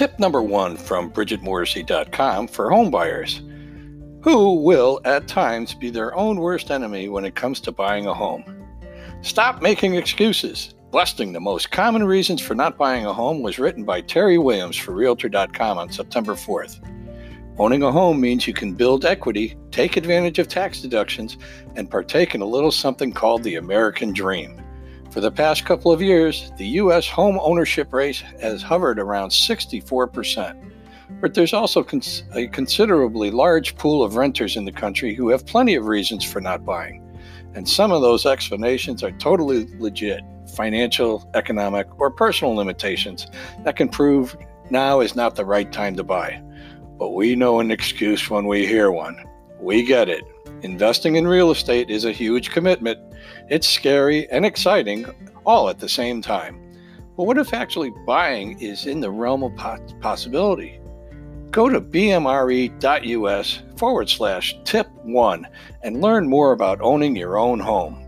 Tip number one from BridgetMorrissey.com for homebuyers who will at times be their own worst enemy when it comes to buying a home. Stop making excuses. Busting the most common reasons for not buying a home was written by Terry Williams for Realtor.com on September 4th. Owning a home means you can build equity, take advantage of tax deductions, and partake in a little something called the American Dream. For the past couple of years, the U.S. home ownership rate has hovered around 64%. But there's also cons- a considerably large pool of renters in the country who have plenty of reasons for not buying. And some of those explanations are totally legit financial, economic, or personal limitations that can prove now is not the right time to buy. But we know an excuse when we hear one. We get it. Investing in real estate is a huge commitment. It's scary and exciting all at the same time. But what if actually buying is in the realm of possibility? Go to bmre.us forward slash tip one and learn more about owning your own home.